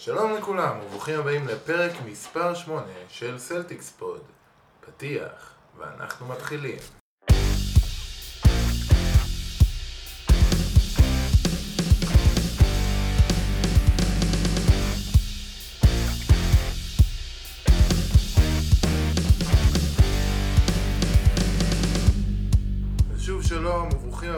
שלום לכולם, וברוכים הבאים לפרק מספר 8 של סלטיקס פוד. פתיח, ואנחנו מתחילים.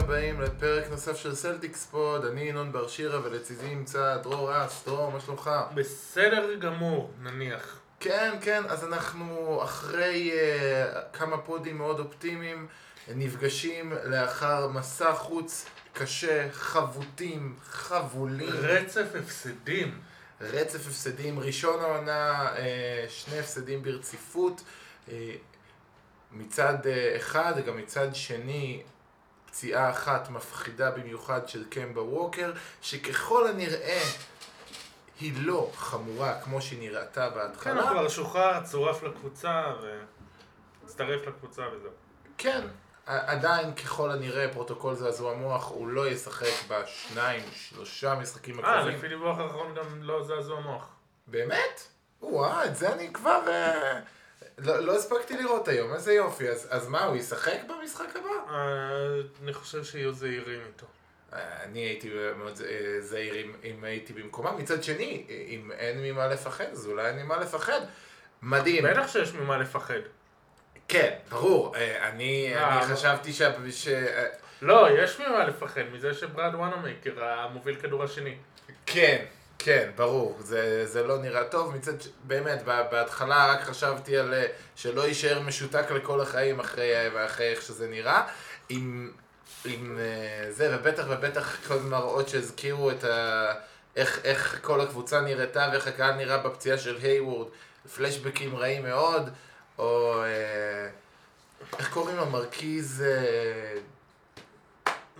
הבאים לפרק נוסף של סלטיקס פוד. אני ינון בר שירה, ולצידי נמצא דרור אס. דרור, מה שלומך? בסדר גמור, נניח. כן, כן, אז אנחנו אחרי uh, כמה פודים מאוד אופטימיים נפגשים לאחר מסע חוץ קשה, חבוטים, חבולים, רצף הפסדים. רצף הפסדים, ראשון העונה, uh, שני הפסדים ברציפות, uh, מצד אחד, גם מצד שני, פציעה אחת מפחידה במיוחד של קמבה ווקר, שככל הנראה היא לא חמורה כמו שהיא נראתה כן, בהתחלה. הוא כבר שוחרר, צורף לקבוצה והצטרף לקבוצה וזהו. כן, עדיין ככל הנראה פרוטוקול זעזוע מוח, הוא לא ישחק בשניים, שלושה משחקים אה, הקרובים. לפי דיווח האחרון גם לא זעזוע מוח. באמת? וואה, את זה אני כבר... אה, לא, לא הספקתי לראות היום, איזה יופי. אז, אז מה, הוא ישחק במשחק הבא? אה, אני חושב שיהיו זהירים איתו. אה, אני הייתי מאוד אה, זהיר אם, אם הייתי במקומם. מצד שני, אם אין ממה לפחד, אז אולי אין ממה לפחד. מדהים. בטח שיש ממה לפחד. כן, ברור. אני, חשבתי ש... ש... לא, יש ממה לפחד מזה שברד וואנמייקר המוביל כדור השני. כן, כן, ברור, זה, זה לא נראה טוב, מצד. באמת, בהתחלה רק חשבתי על אה, שלא יישאר משותק לכל החיים אחרי, אחרי איך שזה נראה, עם, עם אה, זה, ובטח ובטח כל מראות שהזכירו את ה... איך, איך כל הקבוצה נראתה ואיך הקהל נראה בפציעה של היוורד, פלשבקים רעים מאוד, או אה, איך קוראים לו? מרכיז... אה,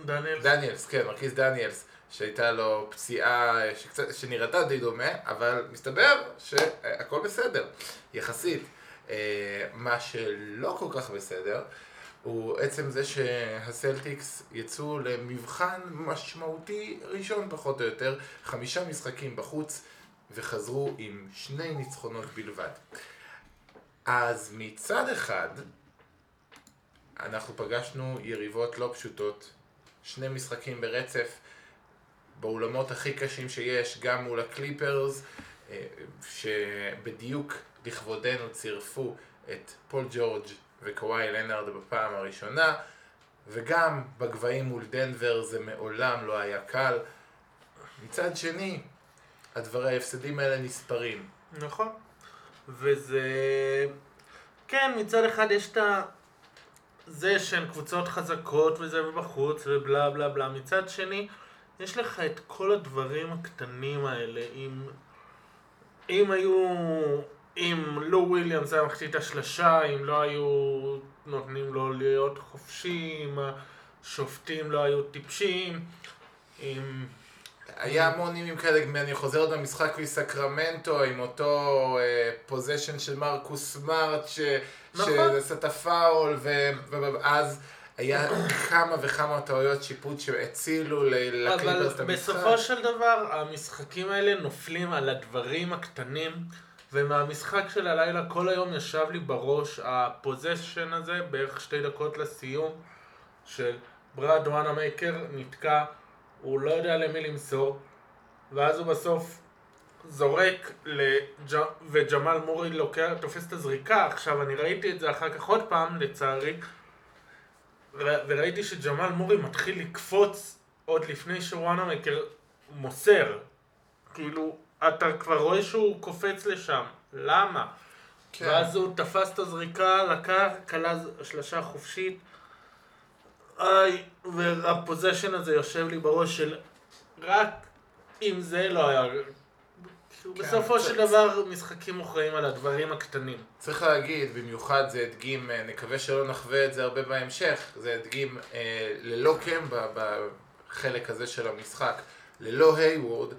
דניאל, דניאלס, כן, מרכיז דניאלס, שהייתה לו פציעה שקצת, שנראתה די דומה, אבל מסתבר שהכל בסדר, יחסית. אה, מה שלא כל כך בסדר, הוא עצם זה שהסלטיקס יצאו למבחן משמעותי ראשון פחות או יותר, חמישה משחקים בחוץ, וחזרו עם שני ניצחונות בלבד. אז מצד אחד, אנחנו פגשנו יריבות לא פשוטות, שני משחקים ברצף באולמות הכי קשים שיש, גם מול הקליפרס, אה, שבדיוק לכבודנו צירפו את פול ג'ורג' וקוואי לנארד בפעם הראשונה, וגם בגבהים מול דנבר זה מעולם לא היה קל. מצד שני, הדברי ההפסדים האלה נספרים. נכון. וזה... כן, מצד אחד יש את ה... זה שהן קבוצות חזקות וזה ובחוץ ובלה בלה בלה. מצד שני, יש לך את כל הדברים הקטנים האלה. אם, אם היו... אם לא וויליאמס היה מחטיא את השלשה, אם לא היו נותנים לו להיות חופשי, אם השופטים לא היו טיפשים, אם... היה המון אימים כאלה, אני חוזר עוד למשחק מסקרמנטו עם אותו פוזיישן של מרקוס סמארט נכון. שעשה את הפאול ואז היה כמה וכמה טעויות שיפוט שהצילו לקליפרס את אבל המשחק. בסופו של דבר, המשחקים האלה נופלים על הדברים הקטנים, ומהמשחק של הלילה כל היום ישב לי בראש ה possession הזה, בערך שתי דקות לסיום, של בראד וואנמייקר נתקע, הוא לא יודע למי למסור, ואז הוא בסוף זורק, לג'... וג'מאל מורי לוקח, תופס את הזריקה. עכשיו, אני ראיתי את זה אחר כך עוד פעם, לצערי, וראיתי שג'מאל מורי מתחיל לקפוץ עוד לפני שוואנמייקר מוסר. כאילו, אתה כבר רואה שהוא קופץ לשם. למה? כן. ואז הוא תפס את הזריקה, לקח, כלה שלשה חופשית. איי, והפוזיישן הזה יושב לי בראש של רק אם זה לא היה... כאילו, כן, בסופו זה- של דבר משחקים מוכרעים על הדברים הקטנים. צריך להגיד, במיוחד זה הדגים, אה, נקווה שלא נחווה את זה הרבה בהמשך, זה הדגים אה, ללא קמבה בחלק הזה של המשחק, ללא היוורד,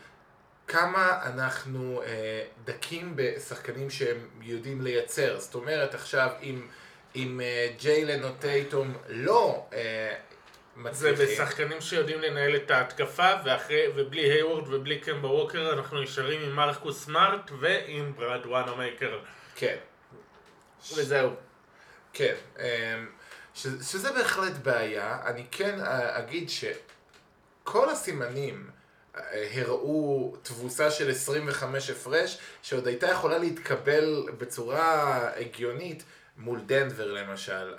כמה אנחנו אה, דקים בשחקנים שהם יודעים לייצר. זאת אומרת, עכשיו, אם, אם אה, ג'יילן או טייטום לא אה, זה מצליחים. בשחקנים שיודעים לנהל את ההתקפה, ואחרי, ובלי היוורד ובלי קמבה ווקר, אנחנו נשארים עם מרקוס סמארט ועם ברד וואנומייקר. כן, וזהו. כן. אמ, ש, שזה בהחלט בעיה. אני כן אה, אגיד שכל הסימנים אה, הראו תבוסה של 25 הפרש, שעוד הייתה יכולה להתקבל בצורה הגיונית מול דנבר למשל.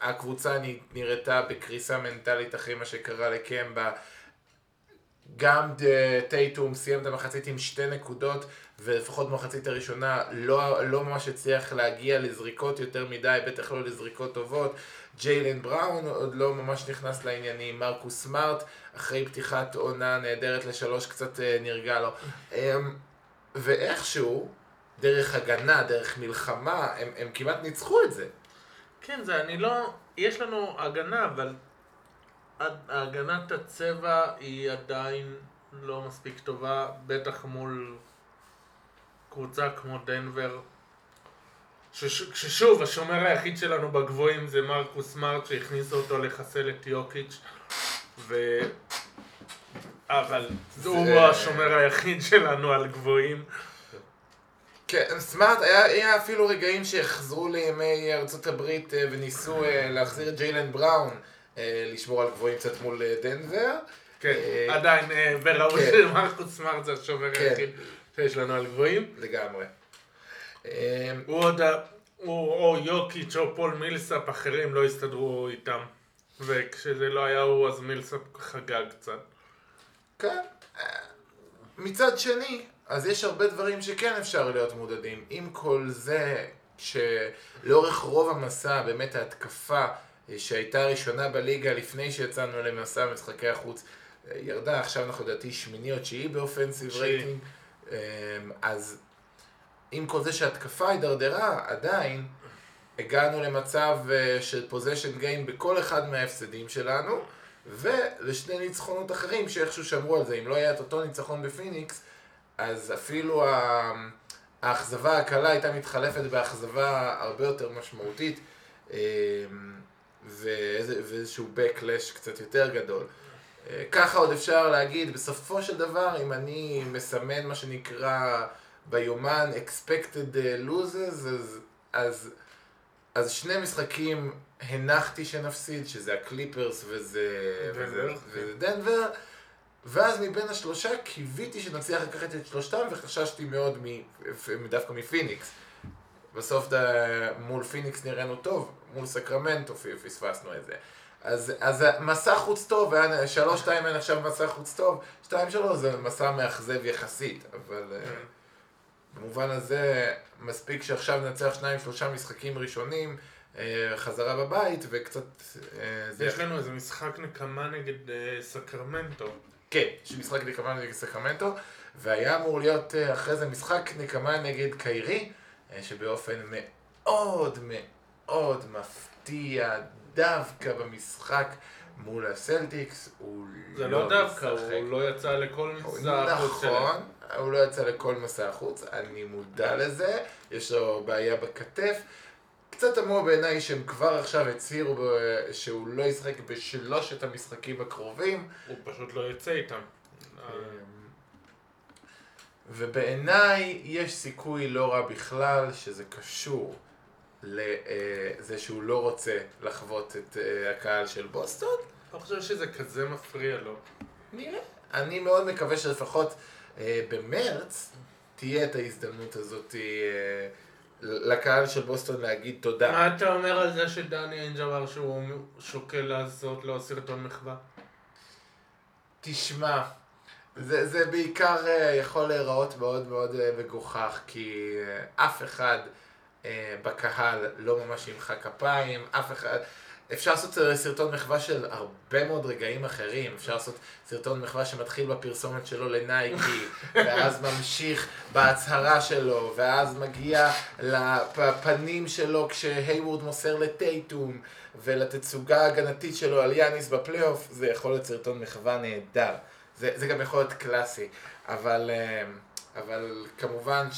הקבוצה נראתה בקריסה מנטלית אחרי מה שקרה לקמבה. גם ד- טייטום סיים את המחצית עם שתי נקודות, ולפחות במחצית הראשונה לא, לא ממש הצליח להגיע לזריקות יותר מדי, בטח לא לזריקות טובות. ג'יילן בראון עוד לא ממש נכנס לעניינים, מרקוס סמארט, אחרי פתיחת עונה נהדרת לשלוש קצת אה, נרגע לו. אמ, ואיכשהו, דרך הגנה, דרך מלחמה, הם, הם כמעט ניצחו את זה. כן, זה אני לא... יש לנו הגנה, אבל הגנת הצבע היא עדיין לא מספיק טובה, בטח מול קבוצה כמו דנבר. שש- כששוב, השומר היחיד שלנו בגבוהים זה מרקוס סמארט שהכניסו אותו לחסל את יוקיץ' ו... אבל זה- הוא השומר היחיד שלנו על גבוהים. כן, סמארט, היה, היה אפילו רגעים שהחזרו לימי ארצות הברית אה, וניסו אה, להחזיר את ג'יילן בראון אה, לשמור על גבוהים קצת מול דנבר. כן, עדיין, וראו כן. שמרקוס סמארט זה השומר כן. היחיד שיש לנו על גבוהים. לגמרי. הוא עוד, או יוקיץ' או פול מילסאפ, אחרים לא הסתדרו איתם. וכשזה לא היה הוא, אז מילסאפ חגג קצת. כן. מצד שני, אז יש הרבה דברים שכן אפשר להיות מודדים. עם כל זה, שלאורך רוב המסע, באמת ההתקפה אה, שהייתה ראשונה בליגה לפני שיצאנו למסע משחקי החוץ, אה, ירדה, עכשיו אנחנו לדעתי שמיני או תשיעי באופנסיב. רייטינג. אה, אז עם כל זה שההתקפה הידרדרה, עדיין הגענו למצב אה, של possession game בכל אחד מההפסדים שלנו, ולשני ניצחונות אחרים שאיכשהו שמרו על זה. אם לא היה את אותו ניצחון בפיניקס, אז אפילו האכזבה הקלה הייתה מתחלפת באכזבה הרבה יותר משמעותית, אה, ואיזה- ואיזשהו backlash קצת יותר גדול. אה, ככה עוד אפשר להגיד, בסופו של דבר, אם אני מסמן מה שנקרא ביומן expected losses, אז, אז, אז שני משחקים הנחתי שנפסיד, שזה הקליפרס וזה, וזה, דנבר. וזה דנבר, ואז מבין השלושה קיוויתי שנצליח לקחת את שלושתם, וחששתי מאוד מ, דווקא מפיניקס. בסוף דה, מול פיניקס נראינו טוב, מול סקרמנטו פספסנו את זה. אז, אז מסע חוץ טוב, שלוש שתיים היה נחשב מסע חוץ טוב, שתיים שלוש זה מסע מאכזב יחסית, אבל אה, במובן הזה מספיק שעכשיו ננצח שניים שלושה משחקים ראשונים, אה, חזרה בבית וקצת... אה, יש לנו איזה משחק נקמה נגד סקרמנטו. כן, יש משחק נקמה נגד סקרמנטו, והיה אמור להיות אה, אחרי זה משחק נקמה נגד קיירי, אה, שבאופן מאוד מאוד מפתיע, דווקא במשחק מול הסלטיקס, הוא זה לא לא דווקא, משחק. הוא לא יצא לכל מסע החוץ שלהם. נכון, הוא לא יצא לכל מסע החוץ, אני מודע לזה, יש לו בעיה בכתף. קצת תמוה בעיניי שהם כבר עכשיו הצהירו ב- שהוא לא ישחק בשלושת המשחקים הקרובים. הוא פשוט לא יצא איתם. אה, ובעיניי יש סיכוי לא רע בכלל שזה קשור לזה שהוא לא רוצה לחוות את אה, הקהל של בוסטון. אני חושב שזה כזה מפריע לו. נראה. אני מאוד מקווה שלפחות אה, במרץ תהיה את ההזדמנות הזאת אה, לקהל של בוסטון להגיד תודה. מה אתה אומר על זה שדני אינג' אמר שהוא שוקל לעשות לו סרטון מחווה? תשמע, זה, זה בעיקר אה, יכול להיראות מאוד מאוד אה, מגוחך, כי אה, אף אחד בקהל לא ממש ימחא כפיים, אף אחד... אפשר לעשות אה, סרטון מחווה של הרבה מאוד רגעים אחרים, אפשר לעשות סרטון מחווה שמתחיל בפרסומת שלו לנייקי, ואז ממשיך בהצהרה שלו, ואז מגיע לפנים שלו כשהייוורד מוסר לטייטום, ולתצוגה ההגנתית שלו על יאניס בפלייאוף, זה יכול להיות סרטון מחווה נהדר. זה, זה גם יכול להיות קלאסי, אבל, אה, אבל כמובן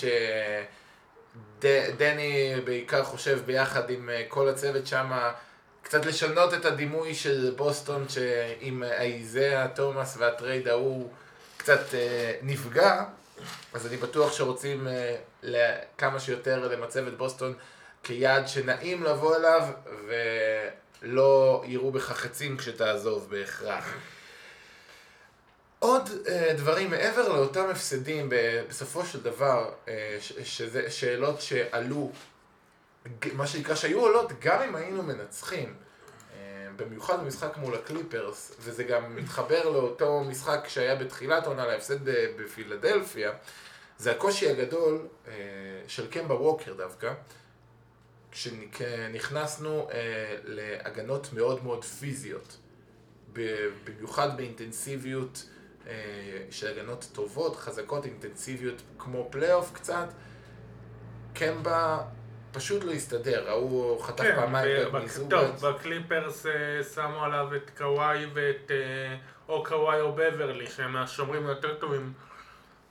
שדני בעיקר חושב ביחד עם אה, כל הצוות שם קצת לשנות את הדימוי של בוסטון, שעם האייזאה תומאס והטרייד ההוא קצת אה, נפגע, אז אני בטוח שרוצים אה, כמה שיותר למצב את בוסטון כיעד שנעים לבוא אליו, ולא יראו בך חצים כשתעזוב בהכרח. עוד אה, דברים מעבר לאותם הפסדים, בסופו של דבר, שזה שאלות שעלו, מה שנקרא שהיו עולות גם אם היינו מנצחים, אה, במיוחד במשחק מול הקליפרס, וזה גם מתחבר לאותו משחק שהיה בתחילת עונה להפסד בפילדלפיה, זה הקושי הגדול של קמבה ווקר דווקא, כשנכנסנו להגנות מאוד מאוד פיזיות, במיוחד באינטנסיביות אה, של הגנות טובות, חזקות, אינטנסיביות, כמו פלייאוף קצת, קמבה פשוט לא הסתדר, ההוא חטף כן, פעמיים במיזוג. טוב, בקליפרס אה, שמו עליו את קוואי ואת אה, או קוואי או בברלי, שהם השומרים היותר טובים.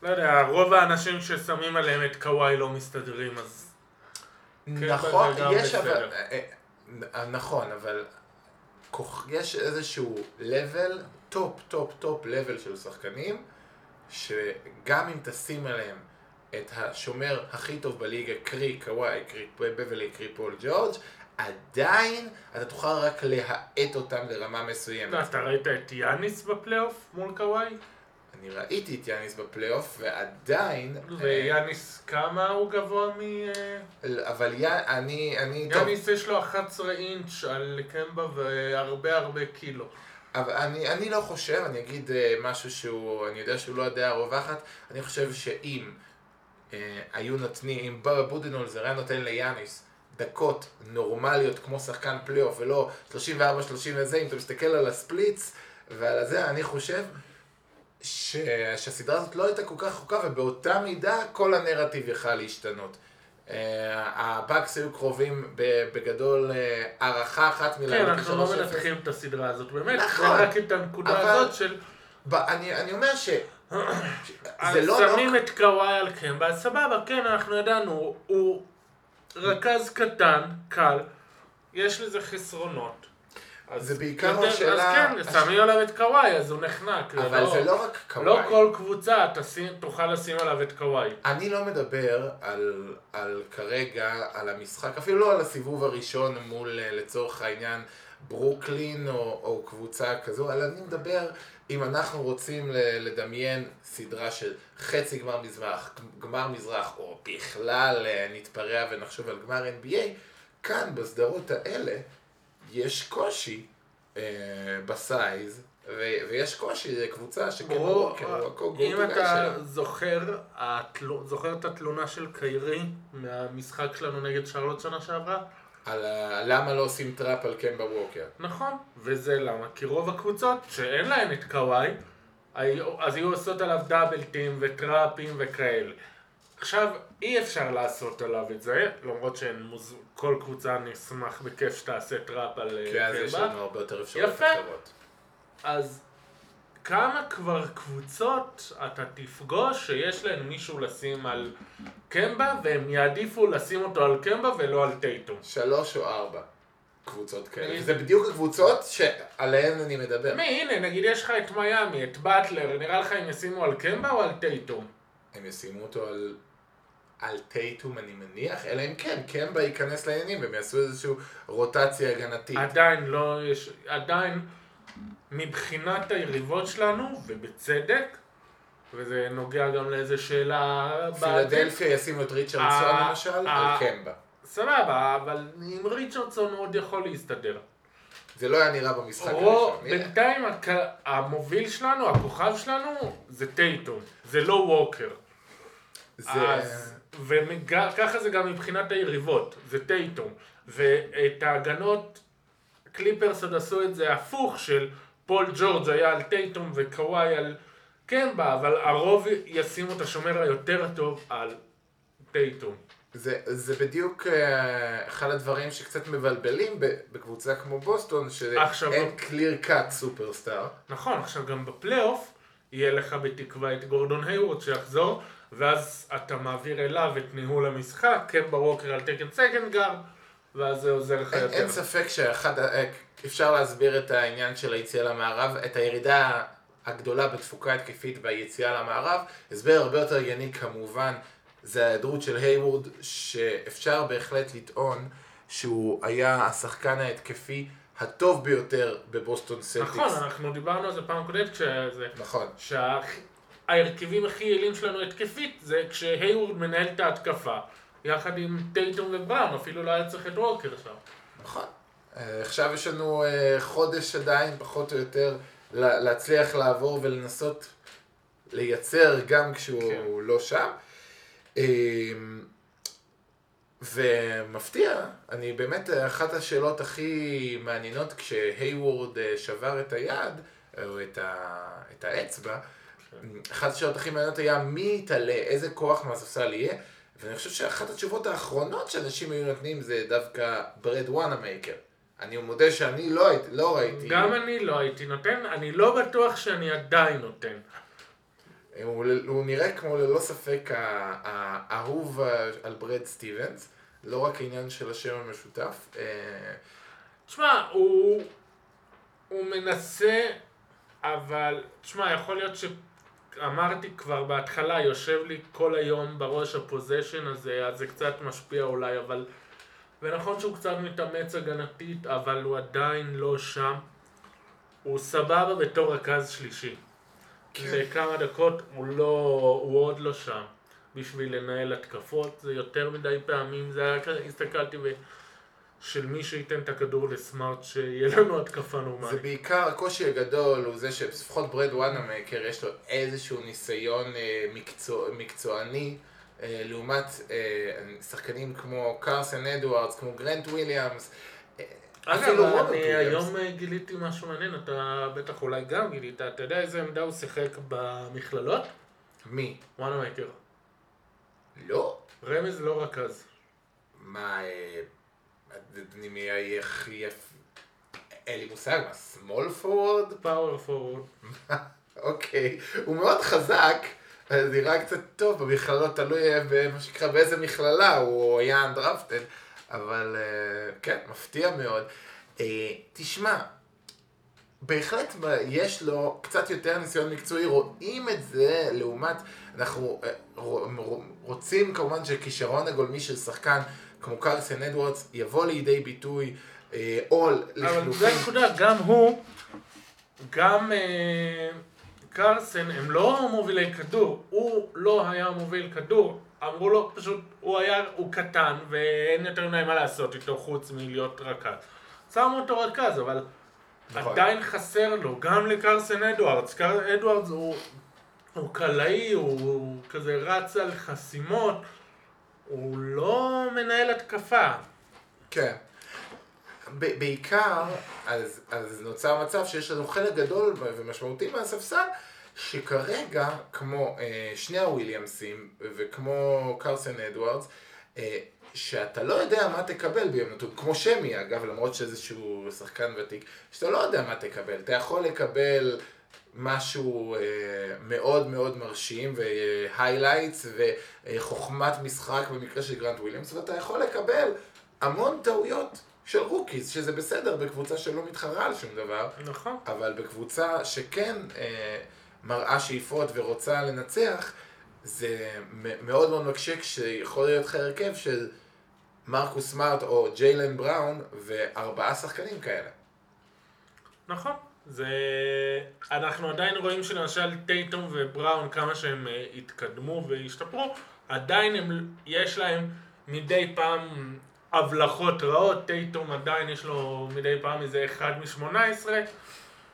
לא יודע, רוב האנשים ששמים עליהם את קוואי לא מסתדרים, אז... נכון, יש אבל... נכון, אבל יש איזשהו level top, top, top level של שחקנים, שגם אם תשים עליהם את השומר הכי טוב בליגה, קרי קוואי, קרי בברלי, קרי פול ג'ורג', עדיין אתה תוכל רק להאט אותם לרמה מסוימת. לא, אתה ראית את יאניס בפלייאוף מול קוואי? אני ראיתי את יאניס בפלייאוף, ועדיין... ויאניס כמה הוא גבוה מ... אבל י... אני... אני... יאניס יש לו 11 אינץ' על קמבה והרבה הרבה קילו. אבל אני, אני לא חושב, אני אגיד uh, משהו שהוא, אני יודע שהוא לא הדעה הרווחת, אני חושב שאם היו נותנים, אם בודנהולזר היה נותן ליאניס דקות נורמליות כמו שחקן פלייאוף ולא 34-30 וזה, אם אתה מסתכל על ה splits ועל הזה, אני חושב ש... שהסדרה הזאת לא הייתה כל כך רחוקה ובאותה מידה כל הנרטיב יכל להשתנות. אה, הבאקס היו קרובים בגדול אה, הערכה אחת מלעלות כן, אנחנו לא מנתחים את הסדרה הזאת, באמת, נכון, רק את הנקודה הזאת של... אני אומר ש... זה לא... שמים את קוואי על קמבה, סבבה, כן, אנחנו ידענו, הוא רכז קטן, קל, יש לזה חסרונות. זה בעיקר השאלה... אז כן, שמים עליו את קוואי, אז הוא נחנק. אבל לא, זה לא רק קוואי. לא כל קבוצה תוכל לשים עליו את קוואי. אני לא מדבר על, כרגע, על המשחק, אפילו לא על הסיבוב הראשון מול, אה, לצורך העניין, ברוקלין או, או קבוצה כזו, אלא אני מדבר אם אנחנו רוצים לדמיין סדרה של חצי גמר מזרח, גמר מזרח, או בכלל אה, נתפרע ונחשוב על גמר NBA, כאן בסדרות האלה יש קושי אה, בסייז, ו- ויש קושי לקבוצה הוא הקוגו אם אתה זוכר, התל... זוכר את התלונה של קיירי מהמשחק שלנו נגד שרלוט שנה שעברה? על ה... למה לא עושים טראפ על קמבה ווקר. נכון, וזה למה? כי רוב הקבוצות שאין להן את קוואי, אז היו עושות עליו דאבלטים וטראפים וכאלה. עכשיו, אי אפשר לעשות עליו את זה, למרות שכל קבוצה נשמח בכיף שתעשה טראפ על קמבה. כי אז יש לנו הרבה יותר אפשרויות אחרות. אז כמה כבר קבוצות אתה תפגוש שיש להן מישהו לשים על קמבה, והם יעדיפו לשים אותו על קמבה ולא על טייטום. שלוש או ארבע. קבוצות כאלה. זה בדיוק הקבוצות שעליהן אני מדבר. מי, הנה, נגיד יש לך את מיאמי, את באטלר, נראה לך אם ישימו על קמבה או על טייטום? הם ישימו אותו על על טייטום אני מניח, אלא אם כן, קמבה ייכנס לעניינים והם יעשו איזושהי רוטציה הגנתית. עדיין לא, יש, עדיין מבחינת היריבות שלנו, ובצדק, וזה נוגע גם לאיזה שאלה... פילדלפיה ישימו את ריצ'רדסון למשל, על קמבה. סבבה, אבל עם ריצ'רדסון הוא עוד יכול להסתדר. זה לא היה נראה במשחק הראשון. בינתיים המוביל שלנו, הכוכב שלנו, זה טייטום, זה לא ווקר. זה... אז וככה זה גם מבחינת היריבות, זה טייטום. ואת ההגנות, קליפרס עוד עשו את זה הפוך של פול ג'ורג' היה על טייטום וקוואי על קמבה, אבל הרוב ישימו את השומר היותר טוב על טייטום. זה, זה בדיוק uh, אחד הדברים שקצת מבלבלים בקבוצה כמו בוסטון, שאין clear cut superstar. נכון, עכשיו גם בפלייאוף יהיה לך בתקווה את גורדון היוורד שיחזור, ואז אתה מעביר אליו את ניהול המשחק, קמבה ווקר על תקן second guard, ואז זה עוזר לך יותר. אין ספק שאחד, ה- אפשר להסביר את העניין של היציאה למערב, את הירידה הגדולה בתפוקה התקפית ביציאה למערב. הסבר הרבה יותר הגיוני כמובן, זה ההיעדרות של היוורד, שאפשר בהחלט לטעון שהוא היה השחקן ההתקפי הטוב ביותר בבוסטון סלטיקס. נכון, אנחנו דיברנו על זה פעם קודמת, כשזה... נכון. שההרכבים הכי יעילים שלנו התקפית זה כשהיוורד מנהל את ההתקפה, יחד עם טייטום ובראון, אפילו לא היה צריך את ווקר שם. נכון. אה, עכשיו יש לנו אה, חודש עדיין, פחות או יותר, לה- להצליח לעבור ולנסות לייצר גם כשהוא כן. לא שם. אה, ומפתיע, אני באמת, אחת השאלות הכי מעניינות כשהייוורד אה, שבר את היד, או את, ה, את האצבע, אחת השאלות הכי מעניינות היה מי יתעלה, איזה כוח מהספסל יהיה, ואני חושב שאחת התשובות האחרונות שאנשים היו נותנים זה דווקא ברד וואנמייקר. אני מודה שאני לא, הייתי, לא ראיתי, גם אני לא הייתי נותן, אני לא בטוח שאני עדיין נותן. הוא, הוא נראה כמו ללא ספק האהוב על ברד סטיבנס, לא רק העניין של השם המשותף. אה, תשמע, הוא... הוא מנסה, אבל... תשמע, יכול להיות ש... אמרתי כבר בהתחלה, יושב לי כל היום בראש הפוזיישן הזה, אז זה קצת משפיע אולי, אבל... ונכון שהוא קצת מתאמץ הגנתית, אבל הוא עדיין לא שם. הוא סבבה בתור רכז שלישי. כן. בכמה דקות הוא לא... הוא עוד לא שם. בשביל לנהל התקפות, זה יותר מדי פעמים, זה היה כזה, הסתכלתי ב... של מי שייתן את הכדור לסמארט, שיהיה לנו התקפה זה נורמלית. בעיקר, הקושי הגדול הוא זה שלפחות ברד וואנמייקר יש לו איזשהו ניסיון אה, מקצוע, מקצועני, אה, לעומת אה, שחקנים כמו קרסן אדוארדס, כמו גרנט וויליאמס. אה, אגב, אני וויליאמס. היום אה, גיליתי משהו מעניין, אתה בטח אולי גם גילית, אתה יודע איזה עמדה הוא שיחק במכללות? מי? וואנה מייקר. לא. רמז לא רכז. מה, אה, אני מי איך יפ... אין לי מושג, מה, small forward? פאוור פורוורד. אוקיי, הוא מאוד חזק, אז נראה קצת טוב במכללות, תלוי במה שנקרא באיזה מכללה, הוא היה אנדרפטד, אבל אה, כן, מפתיע מאוד. אה, תשמע, בהחלט יש לו קצת יותר ניסיון מקצועי, רואים את זה לעומת, אנחנו אה, רוצים כמובן שכישרון הגולמי של שחקן כמו קרסן אדוורדס יבוא לידי ביטוי, אה, או אבל זה הנקודה, גם הוא, גם אה, קרסן, הם לא מובילי כדור, הוא לא היה מוביל כדור, אמרו לו פשוט, הוא היה, הוא קטן ואין יותר מדי מה לעשות איתו חוץ מלהיות רכז. שמו אותו רכז, אבל נכון. עדיין חסר לו, גם לקרסן אדוארדס, קר אדוארדס הוא, הוא קלעי, הוא, הוא כזה רץ על חסימות, הוא לא מנהל התקפה. כן. בעיקר, אז, אז נוצר מצב שיש לנו חלק גדול ומשמעותי מהספסל, שכרגע, כמו אה, שני הוויליאמסים וכמו קרסן אדוארדס, אה, שאתה לא יודע מה תקבל ביום נתון, כמו שמי אגב, למרות שאיזשהו שחקן ותיק, שאתה לא יודע מה תקבל, אתה יכול לקבל משהו אה, מאוד מאוד מרשים ו highlights וחוכמת משחק במקרה של גרנט וויליאמס, ואתה יכול לקבל המון טעויות של rookies, שזה בסדר בקבוצה שלא מתחרה על שום דבר, נכון. אבל בקבוצה שכן אה, מראה שאיפות ורוצה לנצח, זה מאוד מאוד מקשה כשיכול להיות לך הרכב של מרקוס סמארט או ג'יילן בראון וארבעה שחקנים כאלה. נכון. זה... אנחנו עדיין רואים שלמשל טייטום ובראון, כמה שהם אה, התקדמו והשתפרו, עדיין הם, יש להם מדי פעם הבלחות רעות, טייטום עדיין יש לו מדי פעם איזה אחד מ-18,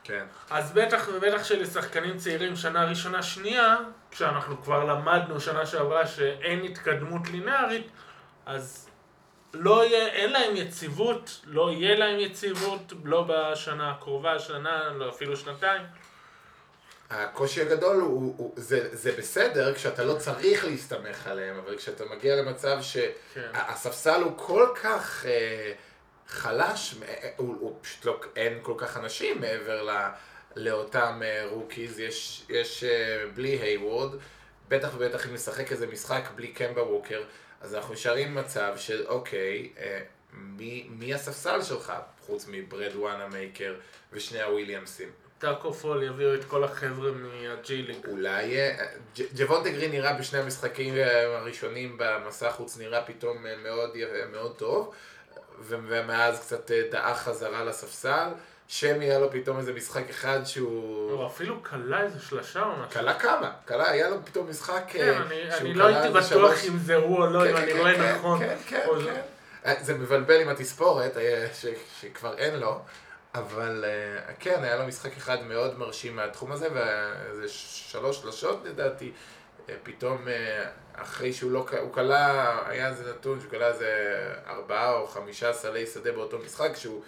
כן. אז בטח ובטח שלשחקנים צעירים שנה ראשונה שנייה, כשאנחנו כבר למדנו שנה שעברה שאין התקדמות לינארית, אז לא יהיה, אין להם יציבות, לא יהיה להם יציבות, לא בשנה הקרובה, שנה, לא אפילו שנתיים. הקושי הגדול הוא, הוא זה, זה בסדר כשאתה לא צריך להסתמך עליהם, אבל כשאתה מגיע למצב כן. שהספסל הוא כל כך אה, חלש, אה, הוא, הוא פשוט לא, אין כל כך אנשים מעבר ל, לאותם אה, rookies, יש, יש אה, בלי היוורד, בטח ובטח אם נשחק איזה משחק בלי קמבה ווקר, אז אנחנו נשארים במצב של אוקיי, אה, מי, מי הספסל שלך, חוץ מברד וואנמייקר ושני הוויליאמסים. טאקו פאל יביאו את כל החבר'ה מה G League. אולי, אה, ג'וונטה גרין נראה בשני המשחקים אה, הראשונים במסע חוץ נראה פתאום אה, מאוד, מאוד טוב, ומאז קצת דעך חזרה לספסל. שמי היה לו פתאום איזה משחק אחד שהוא... הוא אפילו כלה איזה שלושה או משהו. כלה כמה, כלה, היה לו פתאום משחק כן, אה, אני- שהוא אני לא כלה הייתי בטוח שלוש- אם זה הוא או לא, אם כן, אני כן, רואה כן, נכון. כן, כן, או כן. זה- אה, זה מבלבל עם התספורת, אה, ש- שכבר אין לו, אבל כן, היה לו משחק אחד מאוד מרשים מהתחום הזה, ואיזה שלוש שלושות לדעתי, פתאום אחרי שהוא לא, הוא קלע, היה איזה נתון שהוא קלע איזה ארבעה או חמישה סלי שדה באותו משחק, שהוא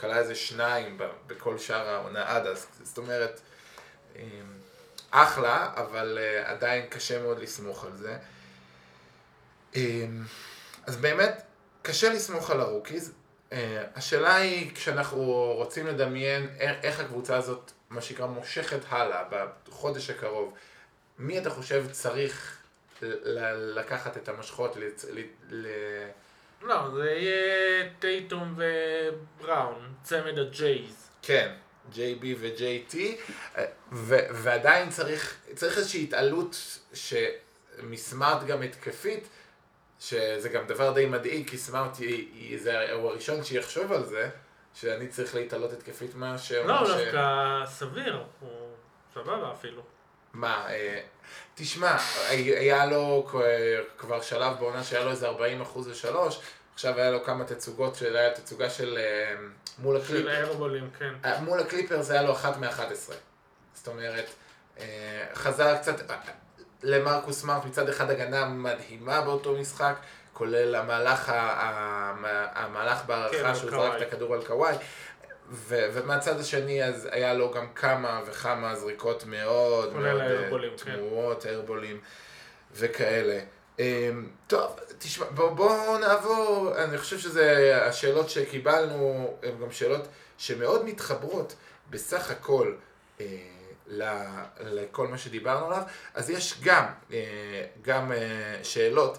קלע איזה שניים בכל שאר העונה עד אז, זאת אומרת, אה, אחלה, אבל אה, עדיין קשה מאוד לסמוך על זה. אמ, אז באמת, קשה לסמוך על ה rookies. אה, השאלה היא, כשאנחנו רוצים לדמיין איך, הקבוצה הזאת, מה שנקרא, מושכת הלאה בחודש הקרוב, מי אתה חושב צריך לקחת את המשכות? לא, זה יהיה טייטום ובראון, צמד הג'ייז. כן, JB ו-JT, אה, ו- ועדיין צריך, צריך איזושהי התעלות שמסמארט גם התקפית, שזה גם דבר די מדאיג, כי סמארט היא, היא, זה, הוא הראשון שיחשוב על זה, שאני צריך להתעלות התקפית מאשר... לא, ש- דווקא סביר, הוא סבבה אפילו. מה, אה, תשמע, היה לו כבר שלב בעונה שהיה לו איזה 40 אחוז לשלוש, עכשיו היה לו כמה תצוגות, של- היה תצוגה של אה, מול של הקליפ. האיירבולים, כן. אה, מול הקליפרס היה לו אחת מ-11. זאת אומרת, חזר קצת, למרקוס סמארט מצד אחד הגנה מדהימה באותו משחק, כולל המהלך, המהלך כן, בהערכה על שהוא. זרק את הכדור על קוואי. ו- ומהצד השני אז היה לו גם כמה וכמה זריקות מאוד מאוד אה, כן. תמוהות, איירבולים וכאלה. אמ, טוב, תשמע, בוא, בוא נעבור, אני חושב שזה, השאלות שקיבלנו הן גם שאלות שמאוד מתחברות בסך הכל אה, לכל מה שדיברנו עליו, אז יש גם, אה, גם אה, שאלות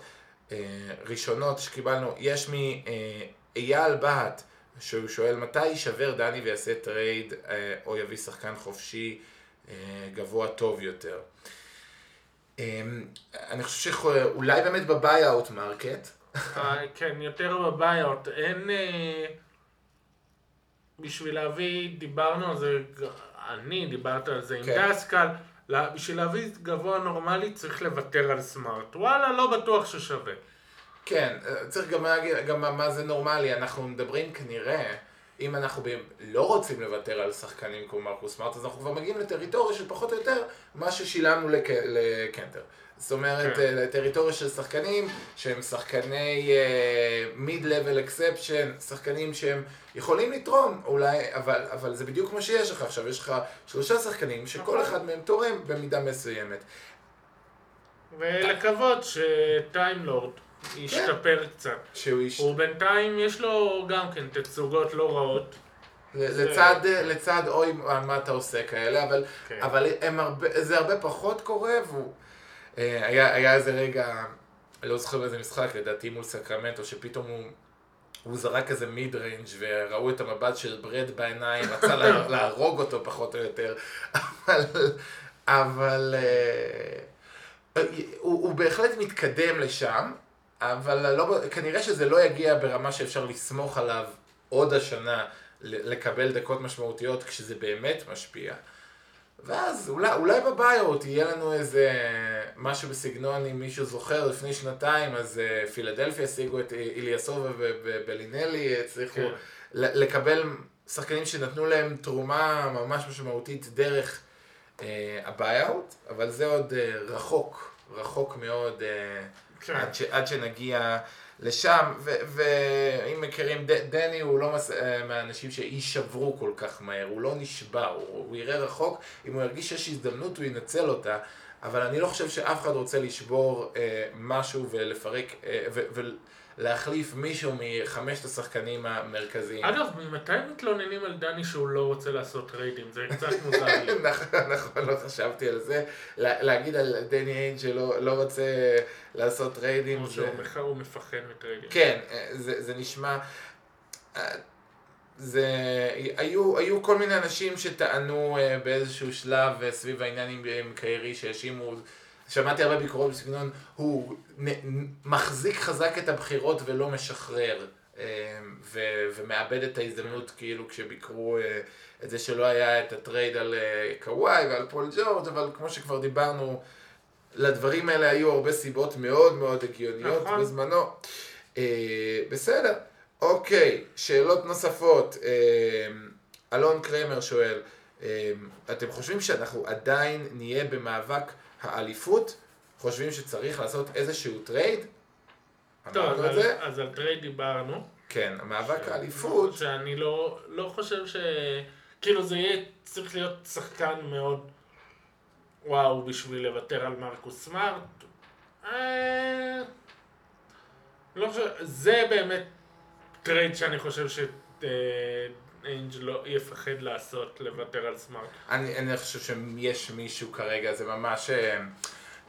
אה, ראשונות שקיבלנו, יש מאייל בהט, שהוא שואל מתי יישבר דני ויעשה trade אה, או יביא שחקן חופשי אה, גבוה טוב יותר. אה, אני חושב שאולי באמת ב buyout market, אה, כן, יותר ב buyout. אין... בשביל להביא, דיברנו על זה, אני דיברתי על זה עם כן. דסקל, בשביל להביא גבוה נורמלי צריך לוותר על סמארט. וואלה, לא בטוח ששווה. כן, צריך גם להגיד, גם מה- זה נורמלי, אנחנו מדברים כנראה, אם אנחנו לא רוצים לוותר על שחקנים כמו מרקוס סמארט, אז אנחנו כבר מגיעים לטריטוריה של פחות או יותר מה ששילמנו לק... לקנטר. זאת אומרת, כן. כן. לטריטוריה של שחקנים שהם שחקני mid-level exception, שחקנים שהם יכולים לתרום, אולי, אבל, אבל זה בדיוק מה שיש לך עכשיו, יש לך שלושה שחקנים שכל נכון. אחד מהם תורם במידה מסוימת. ולקוות שטיימלורד ישתפר קצת. שהוא איש... הוא בינתיים, יש לו גם כן תצוגות לא רעות. לצד, לצד אוי מה אתה עושה כאלה, אבל, כן. אבל הרבה, זה הרבה פחות קורה, והוא... אה, היה, היה איזה רגע, לא זוכר באיזה משחק, לדעתי מול סקרמנטו, שפתאום הוא, הוא זרק איזה mid-range וראו את המבט של ברד בעיניים, רצה לה, להרוג אותו פחות או יותר, אבל, אבל אה, הוא, הוא בהחלט מתקדם לשם, אבל לא, כנראה שזה לא יגיע ברמה שאפשר לסמוך עליו עוד השנה לקבל דקות משמעותיות כשזה באמת משפיע. ואז אולי, אולי ב buyout יהיה לנו איזה משהו בסגנון, אם מישהו זוכר, לפני שנתיים, אז אה, פילדלפיה השיגו את איליאסובה ובלינלי, הצליחו כן. לקבל שחקנים שנתנו להם תרומה ממש משמעותית דרך אה, ה buyout, אבל זה עוד אה, רחוק, רחוק מאוד אה, כן. עד, ש, עד שנגיע לשם, ו- ואם מכירים, ד, דני הוא לא מס, אה, מהאנשים שיישברו כל כך מהר, הוא לא נשבר, הוא, הוא יראה רחוק, אם הוא ירגיש שיש הזדמנות הוא ינצל אותה, אבל אני לא חושב שאף אחד רוצה לשבור אה, משהו ולפרק, אה, ו- ולהחליף מישהו מחמשת השחקנים המרכזיים. אגב, ממתי מתלוננים על דני שהוא לא רוצה לעשות טריידים? זה קצת מוזר לי. נכון, נכון, לא חשבתי על זה. לה- להגיד על דני איינג' שהוא לא רוצה לעשות טריידים, או זה... שהוא מפחד מטריידים. כן, זה, זה נשמע... אה, זה... היו, היו כל מיני אנשים שטענו אה, באיזשהו שלב אה, סביב העניין עם קיירי שהאשימו, שמעתי הרבה ביקורות בסגנון, הוא מחזיק חזק את הבחירות ולא משחרר. אה, ו, ומאבד את ההזדמנות כאילו כשביקרו אה, את זה שלא היה את הטרייד על אה, קוואי ועל פול ג'ורג', אבל כמו שכבר דיברנו, לדברים האלה היו הרבה סיבות מאוד מאוד הגיוניות נכון. בזמנו. בסדר, אוקיי, שאלות נוספות. אלון קרמר שואל, אתם חושבים שאנחנו עדיין נהיה במאבק האליפות? חושבים שצריך לעשות איזשהו טרייד? טוב, אז, זה? אז על טרייד דיברנו. כן, המאבק האליפות, שאני לא, לא חושב ש... כאילו זה יהיה, צריך להיות שחקן מאוד וואו בשביל לוותר על מרקוס סמארט. אה... לא חושב, זה באמת טרייד שאני חושב שאינג' לא יפחד לעשות, לוותר על סמארט. אני, אני חושב שיש מישהו כרגע, זה ממש... אה,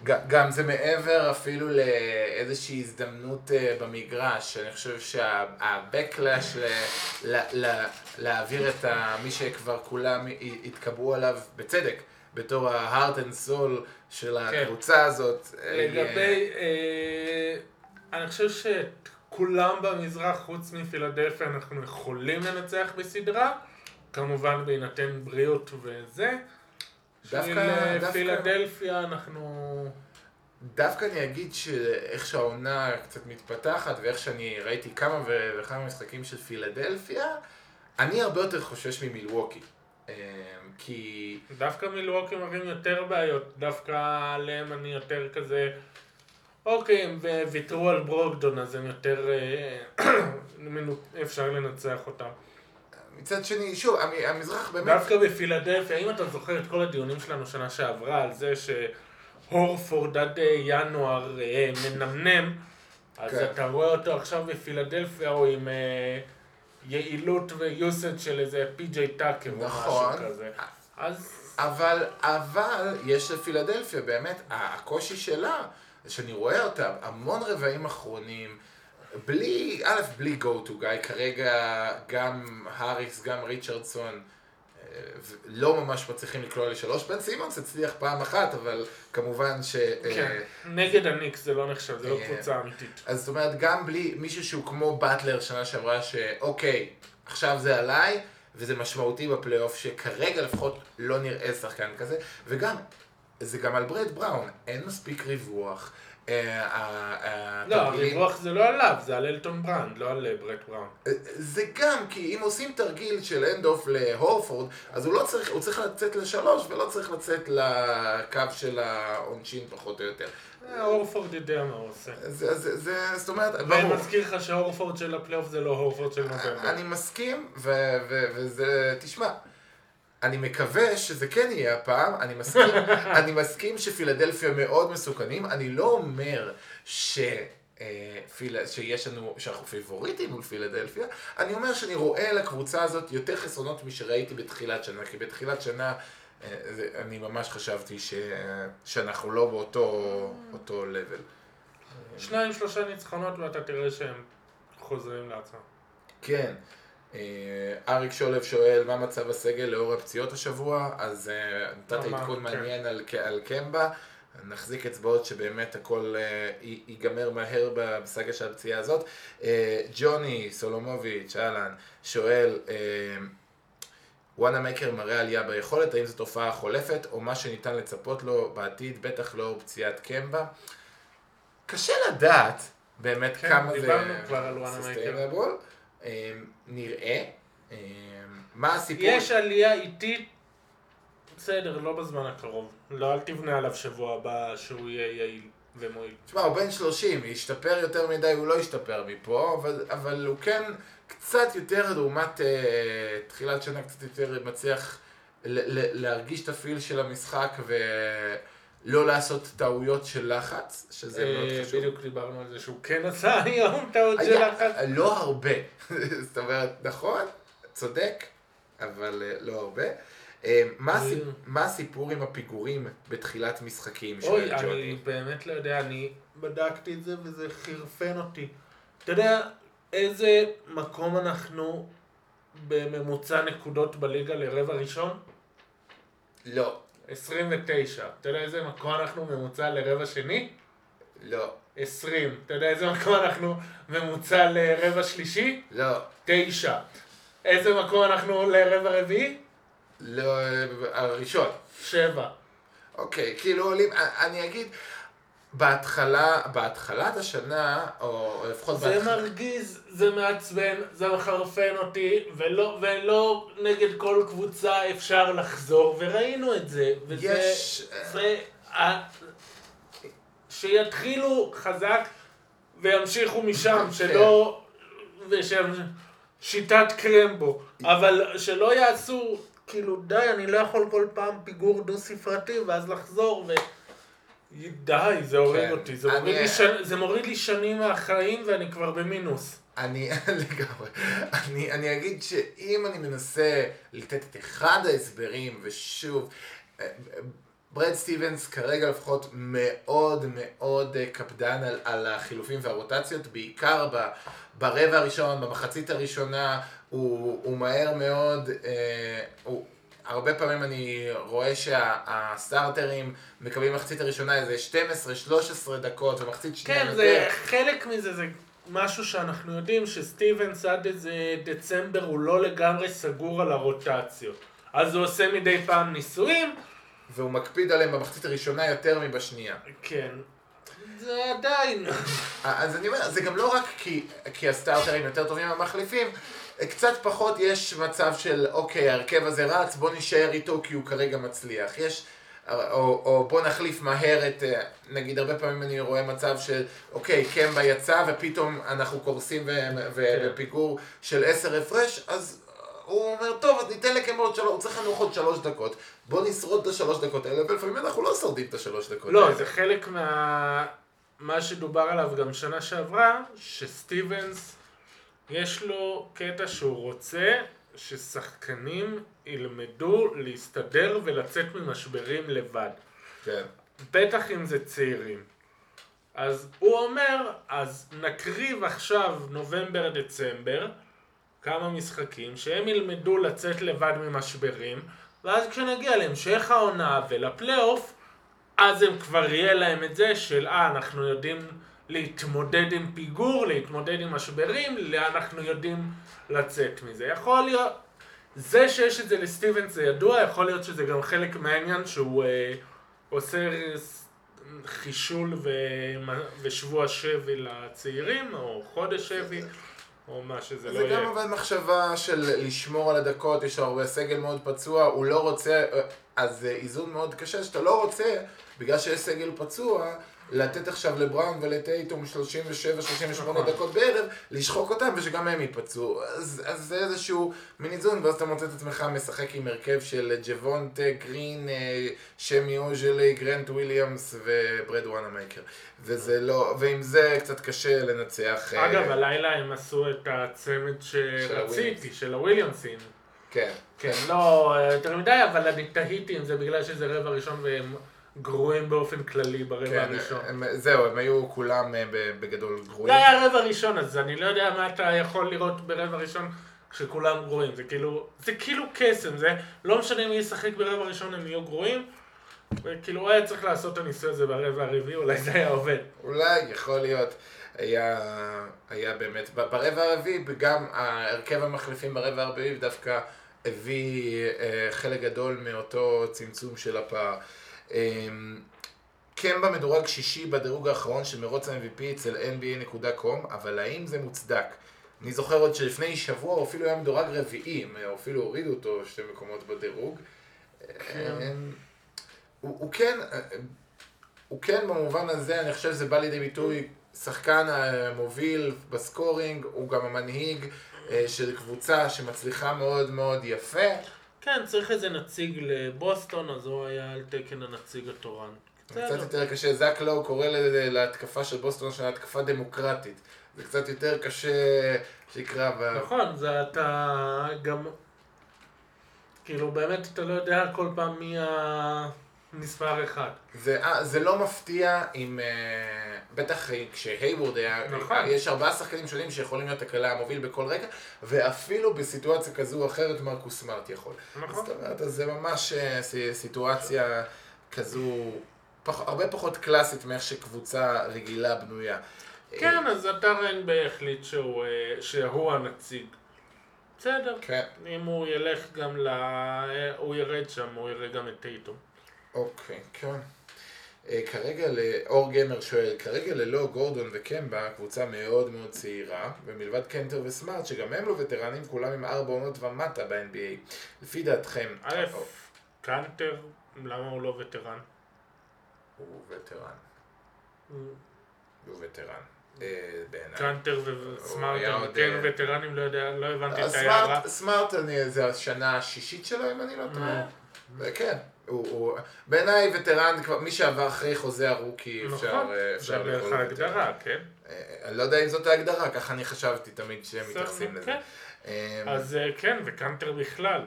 גם זה מעבר אפילו לאיזושהי הזדמנות אה, במגרש, אני חושב שה-backlash להעביר את מי שכבר כולם התקבעו עליו בצדק, בתור ה-heart and soul של הקבוצה הזאת. אה, לגבי, אני חושב שכולם במזרח, חוץ מפילדלפיה, אנחנו יכולים לנצח בסדרה, כמובן בהינתן בריאות וזה. דווקא- אה, דווקא- פילדלפיה אנחנו... דווקא אני אגיד שאיך שהעונה קצת מתפתחת ואיך שאני ראיתי כמה וכמה משחקים של פילדלפיה, אני הרבה יותר חושש ממילווקי. אה, כי דווקא מילווקי מראים יותר בעיות, דווקא עליהם אני יותר כזה... אוקיי, הם ויתרו על ברוקדון, אז הם יותר... אה, אפשר לנצח אותם. מצד שני, שוב, המ- המזרח באמת... דווקא בפילדלפיה, אם אתה זוכר את כל הדיונים שלנו שנה שעברה על זה שהורפורד עד אה, ינואר אה, מנמנם, אז כן. אתה רואה אותו עכשיו בפילדלפיה, הוא עם יעילות ויוסד של איזה פי.ג'יי טאקר או נכון. משהו כזה. אז אבל, אבל יש לפילדלפיה באמת, הקושי שלה, שאני רואה אותה, המון רבעים אחרונים, בלי, א', בלי go to guy, כרגע גם האריס, גם ריצ'רדסון, אה, לא ממש מצליחים לקלוע לשלוש, בן סימונס הצליח פעם אחת, אבל כמובן ש... אה, כן, נגד הניקס זה לא נחשב, זה לא אה, קבוצה אמיתית. אז זאת אומרת, גם בלי מישהו שהוא כמו באטלר שנה שעברה, שאוקיי, עכשיו זה עליי, וזה משמעותי בפלייאוף, שכרגע לפחות לא נראה שחקן כזה, וגם, זה גם על ברט בראון, אין מספיק ריווח. אה, ה- ה- לא, הריווח זה לא עליו, זה על אלטון ברנד, לא על אה, ברט בראון. זה גם, כי אם עושים תרגיל של hand off להורפורד, אז הוא לא צריך, הוא צריך לצאת לשלוש, ולא צריך לצאת לקו של העונשין פחות או יותר. אה, הורפורד יודע מה הוא עושה. זה, זה, זה, זאת אומרת, ואני ברור. מזכיר לך שהורפורד של הפלייאוף זה לא הורפורד של נובמבר. אני מסכים, וזה, תשמע, אני מקווה שזה כן יהיה הפעם, אני מסכים, אני מסכים שפילדלפיה מאוד מסוכנים, אני לא אומר ש... אה, פיל... שיש לנו, שאנחנו פיבוריטים מול פילדלפיה, אני אומר שאני רואה לקבוצה הזאת יותר חסרונות משראיתי בתחילת שנה, כי בתחילת שנה אה, אני ממש חשבתי ש... שאנחנו לא באותו אותו level. שניים, שלושה ניצחונות ואתה תראה שהם חוזרים לעצמם. כן. אה, אריק שולב שואל מה מצב הסגל לאור הפציעות השבוע, אז אה, נתת עדכון כן. מעניין על, קמבה. נחזיק אצבעות שבאמת הכל אה, ייגמר מהר בסגה של הפציעה הזאת. ג'וני סולומוביץ', אהלן, שואל, וואנה מייקר מראה עלייה ביכולת, האם זו תופעה חולפת או מה שניתן לצפות לו בעתיד, בטח לאור פציעת קמבה. קשה לדעת באמת כן, כמה זה... דיברנו כבר על וואנה מייקר. אה, נראה. אה, מה הסיפור? יש עלייה איטית, בסדר, לא בזמן הקרוב. לא, אל תבנה עליו שבוע הבא שהוא יהיה יעיל ומועיל. תשמע, הוא בן 30, ישתפר יותר מדי, הוא לא ישתפר מפה, אבל, אבל הוא כן קצת יותר לעומת uh, תחילת שנה, קצת יותר מצליח ל- ל- להרגיש את הפיל של המשחק ו... לא לעשות טעויות של לחץ, שזה מאוד אה, חשוב. בדיוק דיברנו על זה שהוא כן עשה היום טעות של לחץ. לא הרבה. זאת אומרת, נכון, צודק, אבל אה, לא הרבה. אה, מה אני- הסיפ- מה הסיפור עם הפיגורים בתחילת משחקים? אוי, שואל אני ג'ודי. באמת לא יודע, אני בדקתי את זה וזה חירפן אותי. אתה יודע איזה מקום אנחנו בממוצע נקודות בליגה לרבע ראשון? לא, 29. אתה יודע איזה מקום אנחנו ממוצע לרבע שני? לא, 20. אתה יודע איזה מקום אנחנו ממוצע לרבע שלישי? לא, 9. איזה מקום אנחנו לרבע רביעי? לא, הראשון. 7. אוקיי, כאילו עולים, אני אגיד, בהתחלה, בהתחלת השנה, או לפחות זה בהתחלה, מרגיז, זה מעצבן, זה מחרפן אותי, ולא, ולא נגד כל קבוצה אפשר לחזור, וראינו את זה. וזה, יש- זה, שיתחילו חזק וימשיכו משם, כן. שלא... ושהם... שיטת קרמבו, אבל שלא יעשו, כאילו די, אני לא יכול כל פעם פיגור דו ספרתי ואז לחזור ו... די, זה הורג כן. אותי, זה אני- מוריד, לי שנ... זה מוריד לי שנים מהחיים ואני כבר במינוס. אני לגמרי, אני, אני אגיד שאם אני מנסה לתת את אחד ההסברים, ושוב, אה, ברד סטיבנס כרגע לפחות מאוד מאוד אה, קפדן על, על החילופים והרוטציות, בעיקר ב, ברבע הראשון, במחצית הראשונה, הוא, הוא מהר מאוד, אה, הוא, הרבה פעמים אני רואה שהסטארטרים מקבלים במחצית הראשונה איזה 12-13 דקות, ומחצית שנייה כן, זה חלק מזה, זה משהו שאנחנו יודעים שסטיבנס עד איזה דצמבר הוא לא לגמרי סגור על הרוטציות. אז הוא עושה מדי פעם ניסויים, והוא מקפיד עליהם במחצית הראשונה יותר מבשנייה. כן. זה עדיין. אז אני אומר, זה גם לא רק כי, כי הסטארטרים יותר טובים מהמחליפים, קצת פחות יש מצב של, אוקיי, ההרכב הזה רץ, בוא נישאר איתו כי הוא כרגע מצליח. יש, או, או בוא נחליף מהר את, אה, נגיד הרבה פעמים אני רואה מצב של, אוקיי, קמבה יצא ופתאום אנחנו קורסים ו- כן. בפיגור של עשר הפרש, אז הוא אומר, טוב, אז ניתן לקמבה עוד שלוש, הוא צריך לנוח עוד שלוש דקות, בוא נשרוד את השלוש דקות האלה, ולפעמים אנחנו לא שורדים את השלוש דקות לא, האלה. זה חלק מה... מה שדובר עליו גם שנה שעברה, שסטיבנס, יש לו קטע שהוא רוצה ששחקנים ילמדו להסתדר ולצאת ממשברים לבד. כן. בטח אם זה צעירים. אז הוא אומר, אז נקריב עכשיו נובמבר-דצמבר כמה משחקים שהם ילמדו לצאת לבד ממשברים ואז כשנגיע להמשך העונה ולפלייאוף אז הם כבר יהיה להם את זה של אה אנחנו יודעים להתמודד עם פיגור, להתמודד עם משברים, אנחנו יודעים לצאת מזה. יכול להיות, זה שיש את זה לסטיבנס זה ידוע, יכול להיות שזה גם חלק מהעניין שהוא אה, עושה חישול ו... ושבוע שבי לצעירים, או חודש שבי, או מה שזה לא זה גם יהיה. אבל מחשבה של לשמור על הדקות, יש הרבה סגל מאוד פצוע, הוא לא רוצה, אז זה איזון מאוד קשה, שאתה לא רוצה, בגלל שיש סגל פצוע, לתת עכשיו לבראון ולטייטום 37-38 נכון. דקות בערב, לשחוק אותם ושגם הם ייפצעו. אז, אז זה איזשהו מין איזון, ואז אתה מוצא את עצמך משחק עם הרכב של ג'וונטה, גרין, אה, סמי אוג'ליי, גרנט וויליאמס וברד וואנמייקר. וזה לא, ועם זה קצת קשה לנצח. אה, אגב, הלילה הם עשו את הצמד שרציתי. של הוויליאמסים. כן. כן, לא אה, יותר מדי, אבל אני תהיתי אם זה בגלל שזה רבע ראשון והם גרועים באופן כללי ברבע כן, הראשון. הם, זהו, הם היו כולם אה, בגדול גרועים. זה היה רבע ראשון, אז אני לא יודע מה אתה יכול לראות ברבע ראשון כשכולם גרועים. זה כאילו, זה כאילו קסם, זה לא משנה מי ישחק ברבע ראשון הם יהיו גרועים. וכאילו היה צריך לעשות את הניסוי הזה ברבע הרביעי, אולי זה היה עובד. אולי, יכול להיות. היה, היה באמת, ברבע הרביעי, גם ההרכב המחליפים ברבע הרביעי דווקא הביא אה, חלק גדול מאותו צמצום של הפער. אה, קמבה מדורג שישי בדירוג האחרון של מרוץ ה-MVP אצל NBA.com, אבל האם זה מוצדק? אני זוכר עוד שלפני שבוע הוא אפילו היה מדורג רביעי, הם אפילו הורידו אותו שתי מקומות בדירוג. אה, הוא, הוא כן, אה, הוא כן במובן הזה, אני חושב שזה בא לידי ביטוי, שחקן המוביל בסקורינג, הוא גם המנהיג אה, של קבוצה שמצליחה מאוד מאוד יפה. כן, צריך איזה נציג לבוסטון, אז הוא היה על תקן הנציג התורן. קצת. יותר קשה, זאק לואו קורא להתקפה של בוסטון של התקפה דמוקרטית. זה קצת יותר קשה שיקרא ב... נכון, זה אתה גם... כאילו באמת אתה לא יודע כל פעם מי המספר אחד. זה, אה, זה לא מפתיע אם, אה, בטח כשהייוורד היה, נכון. יש ארבעה שחקנים שונים שיכולים להיות הכלא המוביל בכל רגע, ואפילו בסיטואציה כזו או אחרת מרקוס סמארט יכול. נכון. זאת אומרת, אז זה ממש אה, סיטואציה כזו, פח, הרבה פחות קלאסית מאיך שקבוצה רגילה בנויה. כן, אז אתה ריינבי החליט שהוא, אה, שהוא הנציג. בסדר. כן, אם הוא ילך גם ל... אה, הוא ירד שם, הוא יראה גם את טייטום. אוקיי, כן. אה, כרגע, אור גמר שואל, כרגע ללא גורדון וקמבה, קבוצה מאוד מאוד צעירה, ומלבד קנטר וסמארט, שגם הם לא וטרנים, כולם עם ארבע עונות ומטה ב-NBA. לפי דעתכם, א', קאנטר, למה הוא לא וטרן? הוא וטרן, הוא וטרן, אה, בעיניי. קאנטר הוא וסמארט הם כן אה, וטרנים, לא יודע, לא הבנתי את ההערה. סמארט, זה השנה השישית שלו, אם אני לא טועה. כן, הוא, הוא, בעיניי וטרן, כבר, מי שעבר אחרי חוזה הרוקי, אפשר, נכון, אה, זה אפשר בערך לקרוא לו וטרן. ההגדרה, כן? אה, אני לא יודע אם זאת ההגדרה, ככה אני חשבתי תמיד שהם מתייחסים לזה. כן. אה, אז אה, כן, וקאנטר בכלל.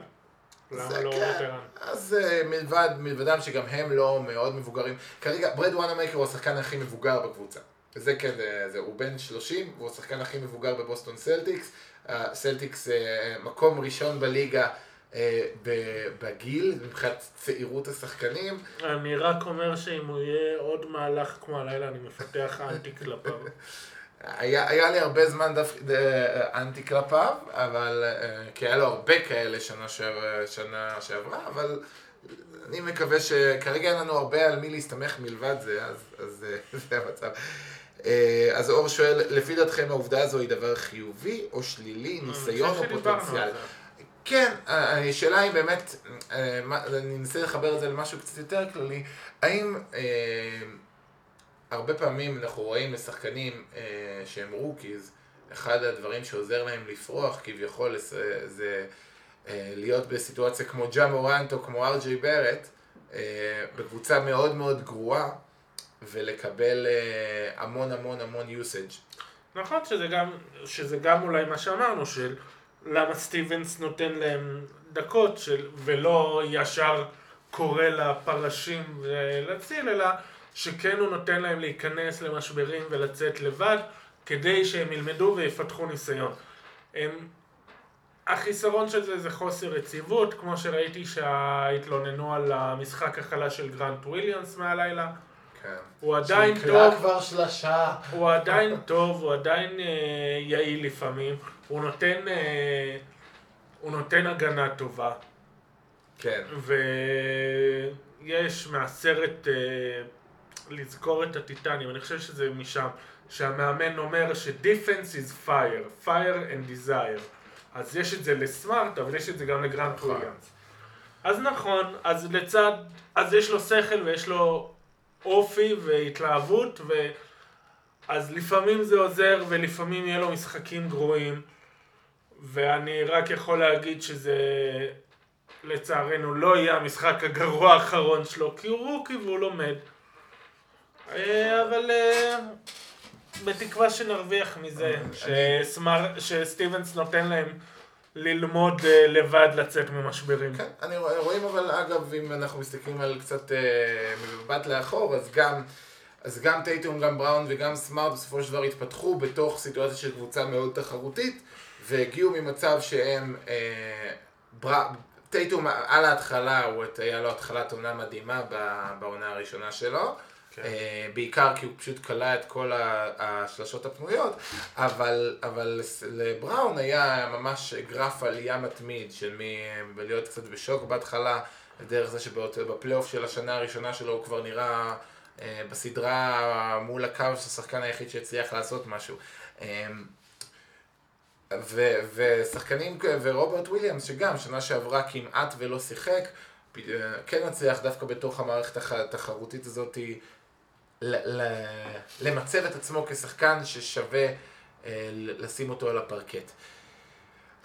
למה זה לא כן. וטרן? אז אה, מלבד, מלבדם שגם הם לא מאוד מבוגרים. כרגע, ברד וואנמייקר הוא השחקן הכי מבוגר בקבוצה. זה כן, זה, זה, הוא בן 30, והוא השחקן הכי מבוגר בבוסטון סלטיקס. סלטיקס אה, מקום ראשון בליגה אה, בגיל, מבחינת צעירות השחקנים. אני רק אומר שאם הוא יהיה עוד מהלך כמו הלילה, אני מפתח אנטי כלפיו. היה, היה לי הרבה זמן דווקא אה, אנטי כלפיו, אבל, אה, כי היה לו הרבה כאלה שנה, שעבר, שנה שעברה, אבל אני מקווה שכרגע אין לנו הרבה על מי להסתמך מלבד זה, אז, אז אה, זה המצב. אה, אז אור שואל, לפי דעתכם העובדה הזו היא דבר חיובי או שלילי, ניסיון או פוטנציאל? כן, אה, השאלה היא באמת, אה, אני אנסה לחבר את זה למשהו קצת יותר כללי, האם אה, הרבה פעמים אנחנו רואים לשחקנים אה, שהם רוקיז, אחד הדברים שעוזר להם לפרוח כביכול אה, זה אה, להיות בסיטואציה כמו ג'ה מורנט או כמו ארג'יי בארט, אה, בקבוצה מאוד מאוד גרועה, ולקבל אה, המון המון המון usage. נכון שזה גם, שזה גם אולי מה שאמרנו, של למה סטיבנס נותן להם דקות של, ולא ישר קורא לפרשים ולהציל, אלא שכן הוא נותן להם להיכנס למשברים ולצאת לבד, כדי שהם ילמדו ויפתחו ניסיון. הם, החיסרון של זה זה חוסר יציבות, כמו שראיתי שהתלוננו על המשחק החלש של גרנט וויליאמס מהלילה. כן. הוא עדיין טוב, כבר שלושה. הוא עדיין טוב, הוא עדיין אה, יעיל לפעמים, הוא נותן, אה, הוא נותן הגנה טובה, כן. ויש מהסרט אה, לזכור את הטיטנים, אני חושב שזה משם, שהמאמן אומר ש-Defense is fire, fire and desire. אז יש את זה לסמארט, אבל יש את זה גם לגרנט נכון. וויליאמס. אז נכון, אז לצד, אז יש לו שכל ויש לו אופי והתלהבות, ו... אז לפעמים זה עוזר ולפעמים יהיה לו משחקים גרועים, ואני רק יכול להגיד שזה לצערנו לא יהיה המשחק הגרוע האחרון שלו, כי הוא רוקי והוא לומד. אה, אבל אה, בתקווה שנרוויח מזה, שסמר... שסטיבנס נותן להם ללמוד אה, לבד לצאת ממשברים. כן, אני רואה, רואים אבל אגב, אם אנחנו מסתכלים על קצת אה, מבט לאחור, אז גם, אז גם טייטום, גם בראון וגם סמארט בסופו של דבר התפתחו בתוך סיטואציה של קבוצה מאוד תחרותית, והגיעו ממצב שהם, אה, בר... טייטום על ההתחלה, הוא היה לו התחלת עונה מדהימה בעונה הראשונה שלו. כן. אה, בעיקר כי הוא פשוט כלא את כל השלשות הפנויות, אבל, אבל לבראון היה ממש גרף עלייה מתמיד של מ- להיות קצת בשוק בהתחלה, דרך זה שבפלייאוף של השנה הראשונה שלו הוא כבר נראה אה, בסדרה מול הקו השחקן היחיד שהצליח לעשות משהו. אה, ו- ושחקנים, ורוברט וויליאמס שגם שנה שעברה כמעט ולא שיחק, אה, כן הצליח דווקא בתוך המערכת התחרותית הזאת ל- ל- למצב את עצמו כשחקן ששווה אה, לשים אותו על הפרקט.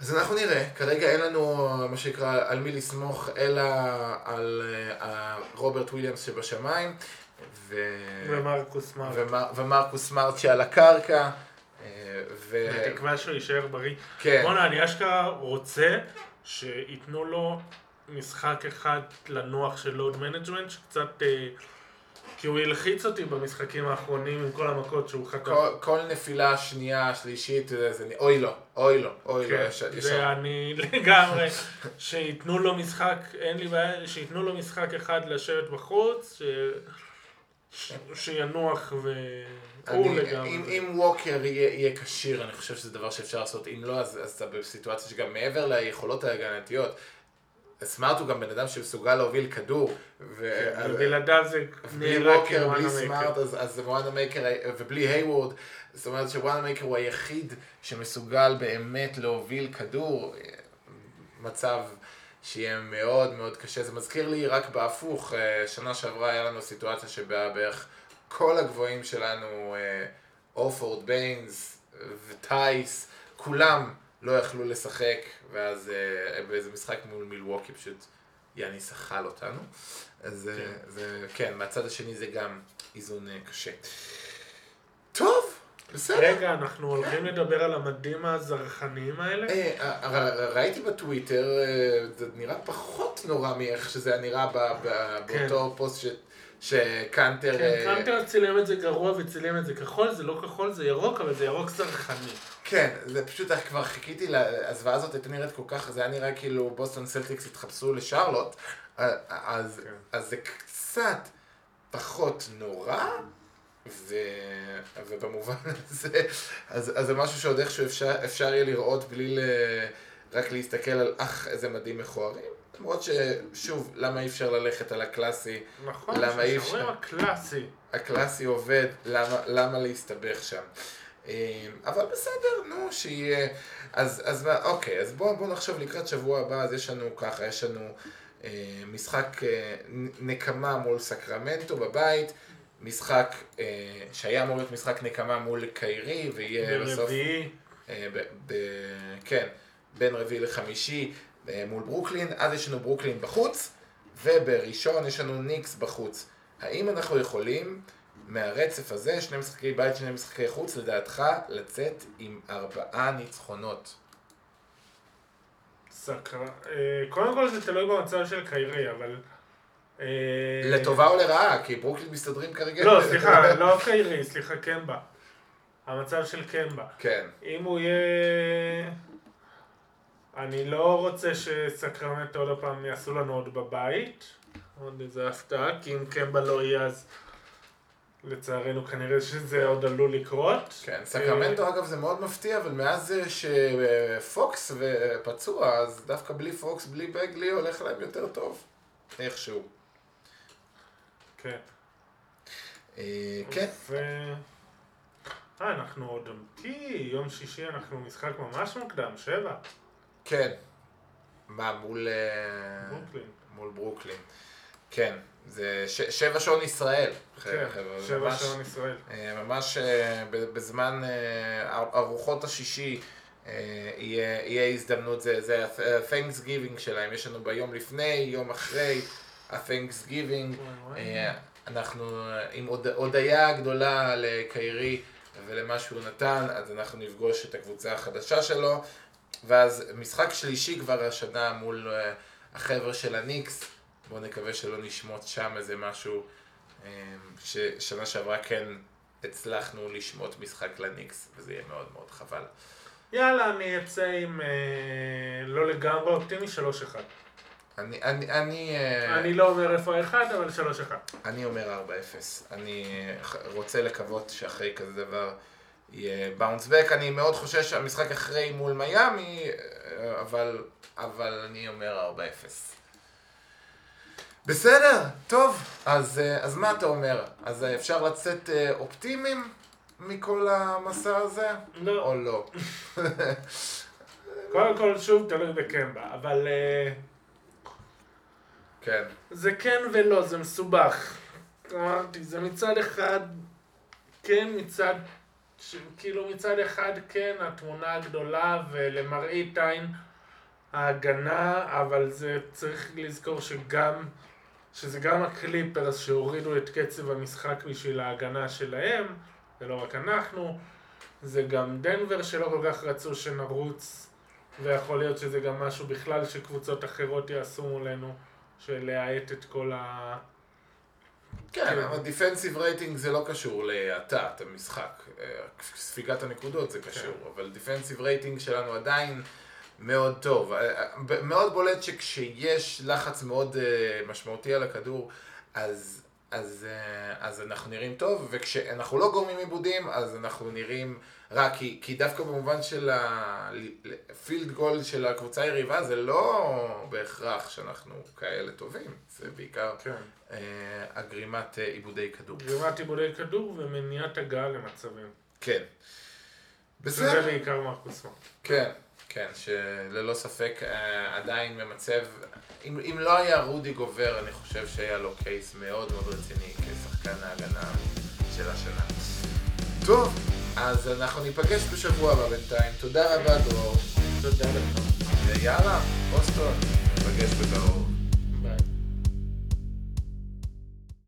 אז אנחנו נראה, כרגע אין לנו מה שנקרא על מי לסמוך אלא על אה, רוברט וויליאמס שבשמיים. ו... ומרקוס מרק. ומר... ומרקוס מרצ'י על הקרקע. אה, ו... בתקווה שהוא יישאר בריא. כן. בואנה, אני אשכרה רוצה שייתנו לו משחק אחד לנוח של load management, שקצת... כי הוא הלחיץ אותי במשחקים האחרונים עם כל המכות שהוא חטף. כל, כל נפילה שנייה, שלישית, זה, זה, אוי לו, אוי לו, אוי לו, כן, יש, יש זה אני לגמרי, שייתנו לו משחק, אין לי בעיה, שייתנו לו משחק אחד לשבת בחוץ, ש... ש... שינוח ו... אני. אם, אם ווקר יהיה, יהיה כשיר, אני חושב שזה דבר שאפשר לעשות. אם לא, אז, אז אתה בסיטואציה שגם מעבר ליכולות ההגנתיות, סמארט הוא גם בן אדם שמסוגל להוביל כדור. ו... כן, ובלעדיו זה נראה ווקר, כוואנה בלי. סמארט, אז, אז וואנה מייקר, ובלי היוורד, זאת אומרת שוואנה מייקר הוא היחיד שמסוגל באמת להוביל כדור. מצב שיהיה מאוד מאוד קשה. זה מזכיר לי רק בהפוך, אה, שנה שעברה היה לנו סיטואציה שבה בערך כל הגבוהים שלנו, אורפורד ביינס וטייס, כולם לא יכלו לשחק, ואז אה, באיזה משחק מול מילווקי פשוט יאניס אכל אותנו. אז אה, כן. זה, כן, מהצד השני זה גם איזון אה, קשה. טוב, בסדר. רגע, אנחנו הולכים לדבר על המדים הזרחניים האלה? ראיתי בטוויטר, זה נראה פחות נורא מאיך שזה היה נראה ב- באותו פוסט ש- שקאנטר... כן, קאנטר צילם את זה גרוע וצילם את זה כחול, זה לא כחול, זה ירוק, אבל זה ירוק זרחני. כן, זה פשוט, איך כבר חיכיתי, הזוועה הזאת הייתה נראית כל כך, זה היה נראה כאילו בוסטון סלטיקס התחפשו לשרלוט, אז כן. אז זה קצת פחות נורא, ו... ובמובן הזה, אז, אז זה משהו שעוד איכשהו אפשר, אפשר יהיה לראות בלי ל... רק להסתכל על אך איזה מדים מכוערים. למרות ששוב, למה אי אפשר ללכת על הקלאסי? נכון, אפשר? הקלאסי. הקלאסי עובד, למה, למה להסתבך שם? אה, אבל בסדר, נו, שיהיה... אז, אז אוקיי, אז בואו בוא נחשוב לקראת שבוע הבא, אז יש לנו ככה, יש לנו אה, משחק אה, נקמה מול סקרמנטו בבית, משחק אה, שהיה אמור להיות משחק נקמה מול קיירי, ויהיה בסוף... ברביעי, אה, ב, ב, כן, בין רביעי לחמישי אה, מול ברוקלין, אז יש לנו ברוקלין בחוץ, ובראשון יש לנו ניקס בחוץ. האם אנחנו יכולים מהרצף הזה, שני משחקי בית, שני משחקי חוץ, לדעתך לצאת עם ארבעה ניצחונות? סקרה. אה, קודם כל זה תלוי במצב של קיירי, אבל... אה, לטובה או לרעה? כי ברוקלין מסתדרים כרגע. לא, סליחה, לא קיירי, סליחה, קמבה. המצב של קמבה. כן, אם הוא יהיה... אני לא רוצה שסקרמנטו עוד פעם יעשו לנו עוד בבית. עוד איזה הפתעה, כי אם קמבה לא יהיה אז לצערנו כנראה שזה עוד עלול לקרות. כן. סקרמנטו אגב זה מאוד מפתיע, אבל מאז שפוקס פצוע, אז דווקא בלי פוקס, בלי בגלי, הולך להם יותר טוב. איכשהו. כן. אה, כן. אה, אנחנו עוד אמיתי, יום שישי אנחנו משחק ממש מוקדם, שבע. כן. מה, מול... אה, ברוקלין. מול ברוקלין. כן. זה ש- שבע שעון ישראל. כן, שבע ממש- שעון ישראל. אה, ממש אה, בזמן ארוחות השישי אה, יהיה יהיה הזדמנות, זה- זה ה-Thanks Giving שלהם, יש לנו ביום לפני, יום אחרי ה-Thanks Giving. אנחנו עם הוד- הודיה גדולה לקיירי ולמה שהוא נתן, אז אנחנו נפגוש את הקבוצה החדשה שלו, ואז משחק שלישי כבר השנה מול החבר'ה של הניקס, בואו נקווה שלא נשמוט שם איזה משהו, אה, ששנה שעברה כן הצלחנו לשמוט משחק לניקס, וזה יהיה מאוד מאוד חבל. יאללה, אני אצא עם אה, לא לגמרי אופטימי, 3-1. אני, אני, אני, אה, אני לא אומר איפה האחד, אבל 3-1. אני אומר 4-0. אני רוצה לקוות שאחרי כזה דבר יהיה באונס בק. אני מאוד חושש שהמשחק אחרי מול מיאמי, אבל, אבל אני אומר 4-0. בסדר, טוב, אז, אז מה אתה אומר? אז אפשר לצאת אה, אופטימיים מכל המסע הזה? לא. או לא? קודם כל, שוב, תלוי בקמבה, אבל אה, כן. זה כן ולא, זה מסובך. אמרתי, זה מצד אחד, כן מצד, ש- כאילו מצד אחד כן התמונה הגדולה ולמראית עין ההגנה, אבל זה צריך לזכור שגם שזה גם הקליפרס שהורידו את קצב המשחק בשביל ההגנה שלהם, ולא רק אנחנו. זה גם דנבר שלא כל כך רצו שנרוץ, ויכול להיות שזה גם משהו בכלל שקבוצות אחרות יעשו מולנו, של להאט את כל ה... כן, אבל defensive rating זה לא קשור להאטת המשחק. אה, ספיגת הנקודות זה קשור, כן. אבל defensive rating שלנו עדיין מאוד טוב. אה, אה, מאוד בולט שכשיש לחץ מאוד אה, משמעותי על הכדור, אז, אז, אז אנחנו נראים טוב, וכשאנחנו לא גורמים איבודים, אז אנחנו נראים רע, כי, כי דווקא במובן של ה field goal של הקבוצה היריבה, זה לא בהכרח שאנחנו כאלה טובים, זה בעיקר כן. הגרימת עיבודי כדור. גרימת עיבודי כדור ומניעת הגעה למצבים. כן. זה בסדר. בעיקר מרקוס סמארט. כן, כן, שללא ספק אה, עדיין ממצב, אם, אם לא היה רודי גובר, אני חושב שהיה לו קייס מאוד מאוד רציני כשחקן ההגנה של השנה. טוב, אז אנחנו ניפגש בשבוע הבא בינתיים. תודה רבה דרור, תודה לך. ויאללה, בוסטון, ניפגש בקרוב.